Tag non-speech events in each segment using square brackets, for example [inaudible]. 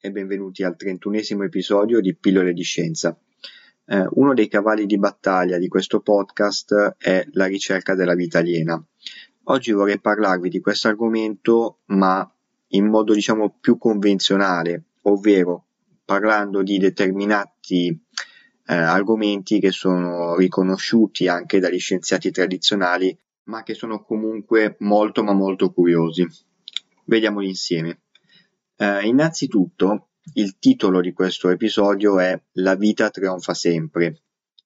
E benvenuti al trentunesimo episodio di Pillole di Scienza. Eh, uno dei cavalli di battaglia di questo podcast è la ricerca della vita aliena. Oggi vorrei parlarvi di questo argomento ma in modo diciamo più convenzionale, ovvero parlando di determinati eh, argomenti che sono riconosciuti anche dagli scienziati tradizionali ma che sono comunque molto ma molto curiosi. Vediamoli insieme. Eh, innanzitutto, il titolo di questo episodio è La vita trionfa sempre.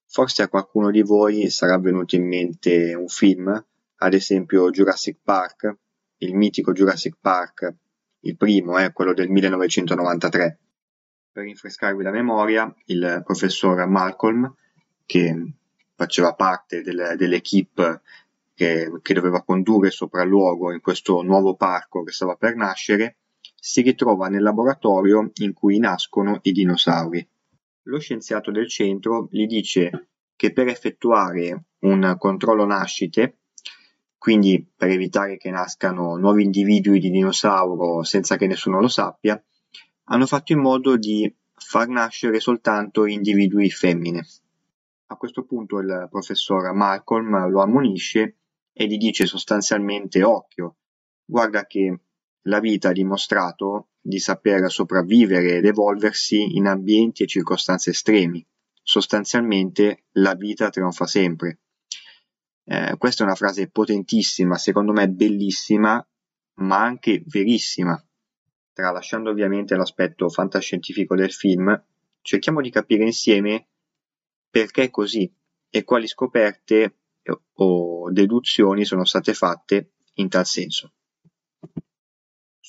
Forse a qualcuno di voi sarà venuto in mente un film, ad esempio Jurassic Park, il mitico Jurassic Park, il primo eh, quello del 1993. Per rinfrescarvi la memoria, il professor Malcolm, che faceva parte del, dell'equipe che, che doveva condurre il sopralluogo in questo nuovo parco che stava per nascere, si ritrova nel laboratorio in cui nascono i dinosauri. Lo scienziato del centro gli dice che per effettuare un controllo nascite, quindi per evitare che nascano nuovi individui di dinosauro senza che nessuno lo sappia, hanno fatto in modo di far nascere soltanto individui femmine. A questo punto il professor Malcolm lo ammonisce e gli dice sostanzialmente occhio, guarda che la vita ha dimostrato di saper sopravvivere ed evolversi in ambienti e circostanze estremi. Sostanzialmente la vita trionfa sempre. Eh, questa è una frase potentissima, secondo me bellissima, ma anche verissima. Tralasciando ovviamente l'aspetto fantascientifico del film, cerchiamo di capire insieme perché è così e quali scoperte o deduzioni sono state fatte in tal senso.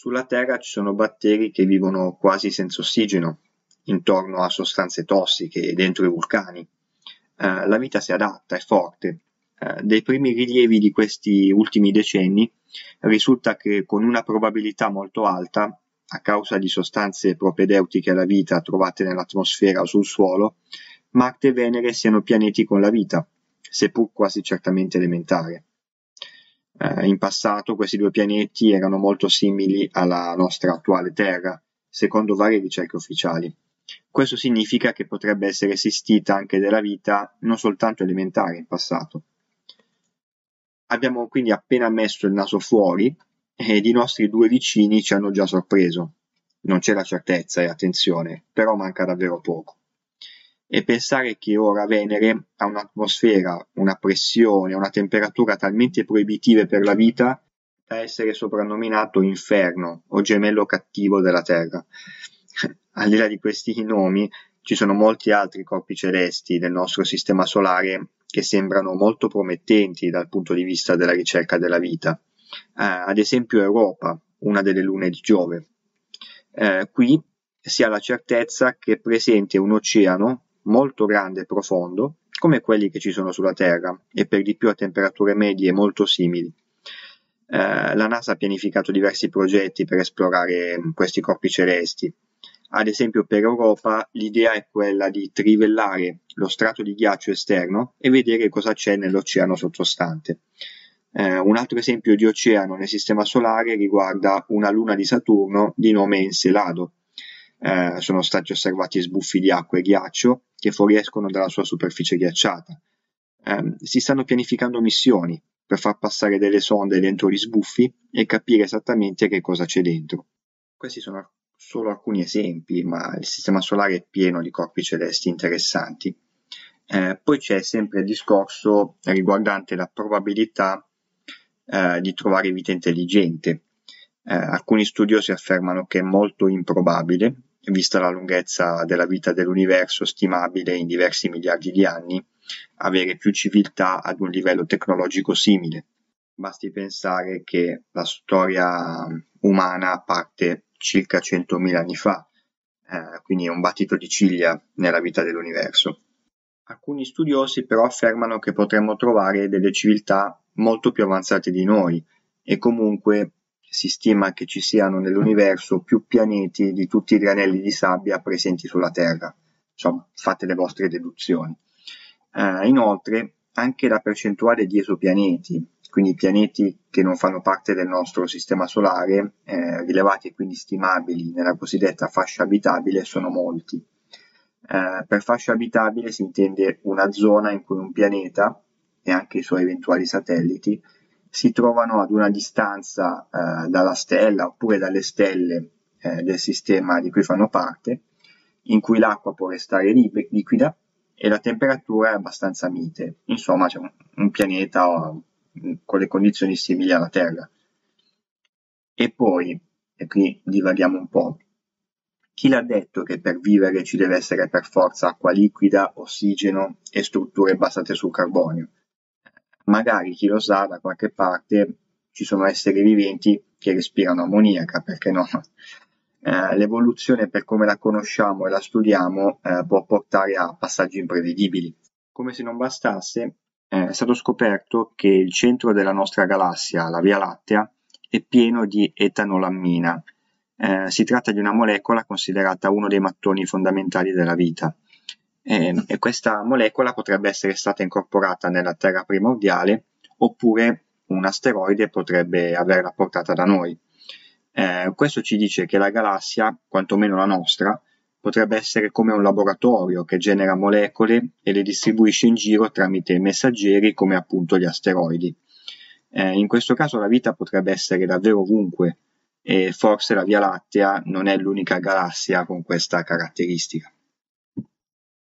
Sulla Terra ci sono batteri che vivono quasi senza ossigeno, intorno a sostanze tossiche e dentro i vulcani. Eh, la vita si adatta, è forte. Eh, dai primi rilievi di questi ultimi decenni risulta che con una probabilità molto alta, a causa di sostanze propedeutiche alla vita trovate nell'atmosfera o sul suolo, Marte e Venere siano pianeti con la vita, seppur quasi certamente elementare. Eh, in passato questi due pianeti erano molto simili alla nostra attuale Terra, secondo varie ricerche ufficiali. Questo significa che potrebbe essere esistita anche della vita non soltanto elementare in passato. Abbiamo quindi appena messo il naso fuori ed i nostri due vicini ci hanno già sorpreso. Non c'è la certezza e attenzione, però manca davvero poco e pensare che ora Venere ha un'atmosfera, una pressione, una temperatura talmente proibitive per la vita da essere soprannominato inferno o gemello cattivo della Terra. [laughs] Al di là di questi nomi, ci sono molti altri corpi celesti del nostro sistema solare che sembrano molto promettenti dal punto di vista della ricerca della vita. Eh, ad esempio Europa, una delle lune di Giove. Eh, qui si ha la certezza che è presente un oceano molto grande e profondo, come quelli che ci sono sulla Terra e per di più a temperature medie molto simili. Eh, la NASA ha pianificato diversi progetti per esplorare questi corpi celesti. Ad esempio per Europa l'idea è quella di trivellare lo strato di ghiaccio esterno e vedere cosa c'è nell'oceano sottostante. Eh, un altro esempio di oceano nel Sistema Solare riguarda una luna di Saturno di nome Encelado, eh, sono stati osservati sbuffi di acqua e ghiaccio che fuoriescono dalla sua superficie ghiacciata. Eh, si stanno pianificando missioni per far passare delle sonde dentro gli sbuffi e capire esattamente che cosa c'è dentro. Questi sono solo alcuni esempi, ma il Sistema Solare è pieno di corpi celesti interessanti. Eh, poi c'è sempre il discorso riguardante la probabilità eh, di trovare vita intelligente Eh, alcuni studiosi affermano che è molto improbabile, vista la lunghezza della vita dell'universo stimabile in diversi miliardi di anni, avere più civiltà ad un livello tecnologico simile. Basti pensare che la storia umana parte circa 100.000 anni fa, eh, quindi è un battito di ciglia nella vita dell'universo. Alcuni studiosi però affermano che potremmo trovare delle civiltà molto più avanzate di noi e comunque si stima che ci siano nell'universo più pianeti di tutti i granelli di sabbia presenti sulla Terra. Insomma, fate le vostre deduzioni. Eh, inoltre, anche la percentuale di esopianeti, quindi pianeti che non fanno parte del nostro sistema solare, eh, rilevati e quindi stimabili nella cosiddetta fascia abitabile, sono molti. Eh, per fascia abitabile si intende una zona in cui un pianeta e anche i suoi eventuali satelliti si trovano ad una distanza eh, dalla stella oppure dalle stelle eh, del sistema di cui fanno parte, in cui l'acqua può restare liquida e la temperatura è abbastanza mite. Insomma, c'è un, un pianeta con le condizioni simili alla Terra. E poi, e qui divaghiamo un po', chi l'ha detto che per vivere ci deve essere per forza acqua liquida, ossigeno e strutture basate sul carbonio? Magari chi lo sa da qualche parte ci sono esseri viventi che respirano ammoniaca, perché no? [laughs] Eh, l'evoluzione per come la conosciamo e la studiamo eh, può portare a passaggi imprevedibili. Come se non bastasse, eh, è stato scoperto che il centro della nostra galassia, la Via Lattea, è pieno di etanolammina. Eh, si tratta di una molecola considerata uno dei mattoni fondamentali della vita. E, e questa molecola potrebbe essere stata incorporata nella Terra primordiale oppure un asteroide potrebbe averla portata da noi. Eh, questo ci dice che la galassia, quantomeno la nostra, potrebbe essere come un laboratorio che genera molecole e le distribuisce in giro tramite messaggeri come appunto gli asteroidi. Eh, in questo caso la vita potrebbe essere davvero ovunque e forse la Via Lattea non è l'unica galassia con questa caratteristica.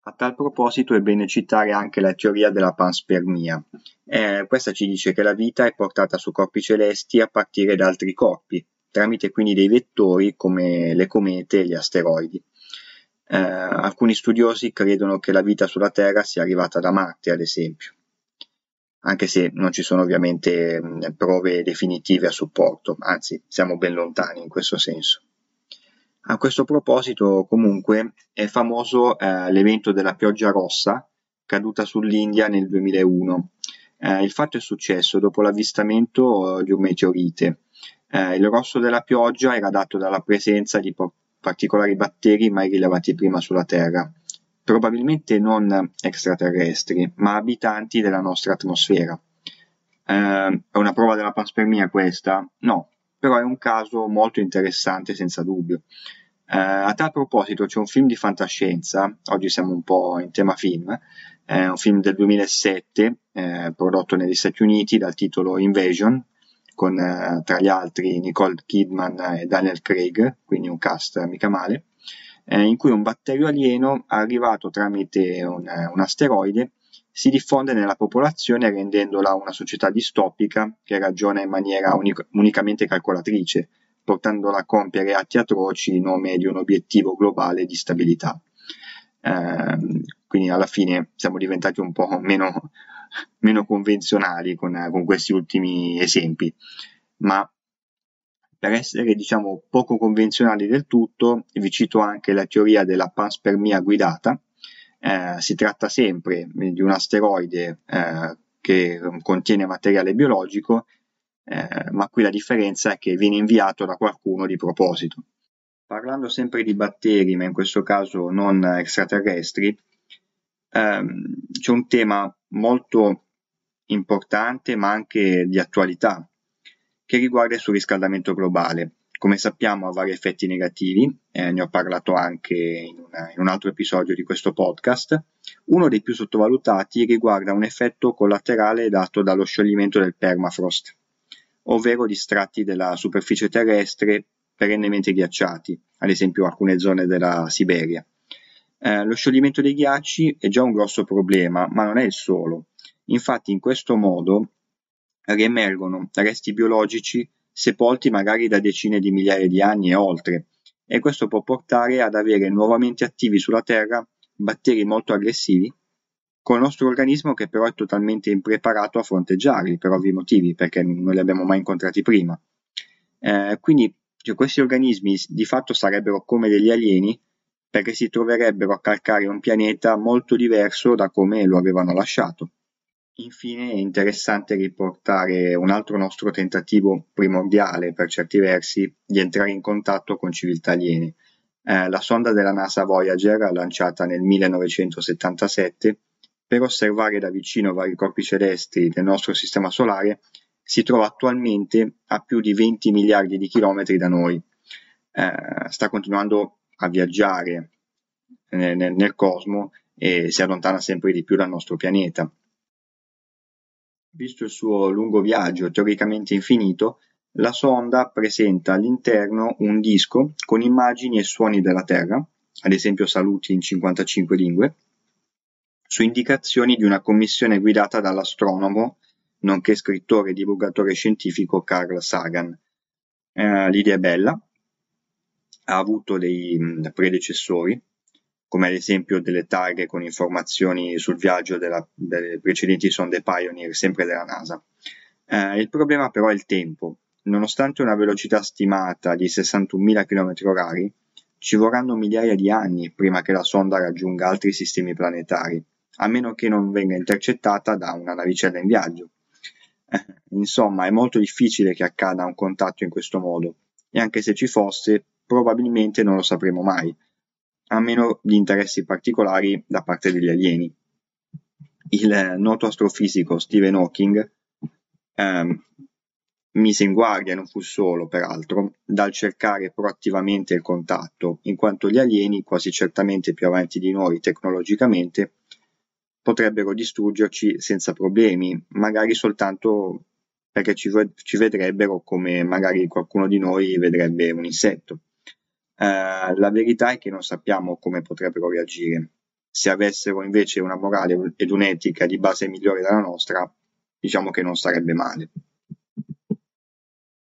A tal proposito è bene citare anche la teoria della panspermia. Eh, questa ci dice che la vita è portata su corpi celesti a partire da altri corpi, tramite quindi dei vettori come le comete e gli asteroidi. Eh, alcuni studiosi credono che la vita sulla Terra sia arrivata da Marte, ad esempio, anche se non ci sono ovviamente prove definitive a supporto, anzi siamo ben lontani in questo senso. A questo proposito, comunque, è famoso eh, l'evento della pioggia rossa caduta sull'India nel 2001. Eh, il fatto è successo dopo l'avvistamento di un meteorite. Eh, il rosso della pioggia era dato dalla presenza di po- particolari batteri mai rilevati prima sulla Terra, probabilmente non extraterrestri, ma abitanti della nostra atmosfera. Eh, è una prova della panspermia questa? No, però è un caso molto interessante senza dubbio. Eh, a tal proposito c'è un film di fantascienza, oggi siamo un po' in tema film, è un film del 2007 eh, prodotto negli Stati Uniti dal titolo Invasion, con eh, tra gli altri Nicole Kidman e Daniel Craig, quindi un cast mica male, eh, in cui un batterio alieno arrivato tramite un, un asteroide si diffonde nella popolazione rendendola una società distopica che ragiona in maniera unic- unicamente calcolatrice, portandola a compiere atti atroci in nome di un obiettivo globale di stabilità. Eh, quindi alla fine siamo diventati un po' meno meno convenzionali con, con questi ultimi esempi, ma per essere diciamo poco convenzionali del tutto vi cito anche la teoria della panspermia guidata. Eh, si tratta sempre di un asteroide eh, che contiene materiale biologico, eh, ma qui la differenza è che viene inviato da qualcuno di proposito. Parlando sempre di batteri, ma in questo caso non extraterrestri, ehm, c'è un tema molto importante ma anche di attualità che riguarda il surriscaldamento globale. Come sappiamo ha vari effetti negativi, eh, ne ho parlato anche in, una, in un altro episodio di questo podcast. Uno dei più sottovalutati riguarda un effetto collaterale dato dallo scioglimento del permafrost, ovvero di strati della superficie terrestre perennemente ghiacciati, ad esempio alcune zone della Siberia. Eh, lo scioglimento dei ghiacci è già un grosso problema, ma non è il solo. Infatti in questo modo riemergono resti biologici sepolti magari da decine di migliaia di anni e oltre, e questo può portare ad avere nuovamente attivi sulla Terra batteri molto aggressivi con il nostro organismo che però è totalmente impreparato a fronteggiarli per ovvi motivi, perché non li abbiamo mai incontrati prima. Eh, quindi cioè, questi organismi di fatto sarebbero come degli alieni perché si troverebbero a calcare un pianeta molto diverso da come lo avevano lasciato. Infine è interessante riportare un altro nostro tentativo primordiale per certi versi di entrare in contatto con civiltà aliene. Eh, la sonda della NASA Voyager, lanciata nel 1977, per osservare da vicino vari corpi celesti del nostro sistema solare, si trova attualmente a più di 20 miliardi di chilometri da noi. Eh, sta continuando a viaggiare nel, nel, nel cosmo e si allontana sempre di più dal nostro pianeta. Visto il suo lungo viaggio teoricamente infinito, la sonda presenta all'interno un disco con immagini e suoni della Terra, ad esempio saluti in 55 lingue, su indicazioni di una commissione guidata dall'astronomo nonché scrittore e divulgatore scientifico Carl Sagan. Eh, l'idea è bella, ha avuto dei predecessori, come ad esempio delle targhe con informazioni sul viaggio della, delle precedenti sonde Pioneer, sempre della NASA. Eh, il problema però è il tempo. Nonostante una velocità stimata di 61.000 km/h, ci vorranno migliaia di anni prima che la sonda raggiunga altri sistemi planetari a meno che non venga intercettata da una navicella in viaggio. Eh, insomma, è molto difficile che accada un contatto in questo modo, e anche se ci fosse, probabilmente non lo sapremo mai, a meno di interessi particolari da parte degli alieni. Il noto astrofisico Stephen Hawking ehm, mise in guardia, non fu solo peraltro, dal cercare proattivamente il contatto, in quanto gli alieni, quasi certamente più avanti di noi tecnologicamente, potrebbero distruggerci senza problemi, magari soltanto perché ci, ci vedrebbero come magari qualcuno di noi vedrebbe un insetto. Uh, la verità è che non sappiamo come potrebbero reagire. Se avessero invece una morale ed un'etica di base migliore della nostra, diciamo che non sarebbe male.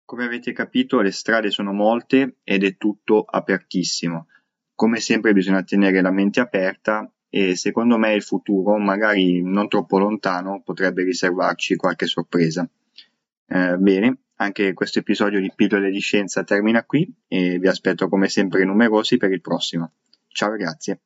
Come avete capito, le strade sono molte ed è tutto apertissimo. Come sempre bisogna tenere la mente aperta e secondo me il futuro, magari non troppo lontano, potrebbe riservarci qualche sorpresa. Eh, bene, anche questo episodio di Pillole di Scienza termina qui e vi aspetto come sempre numerosi per il prossimo. Ciao ragazzi!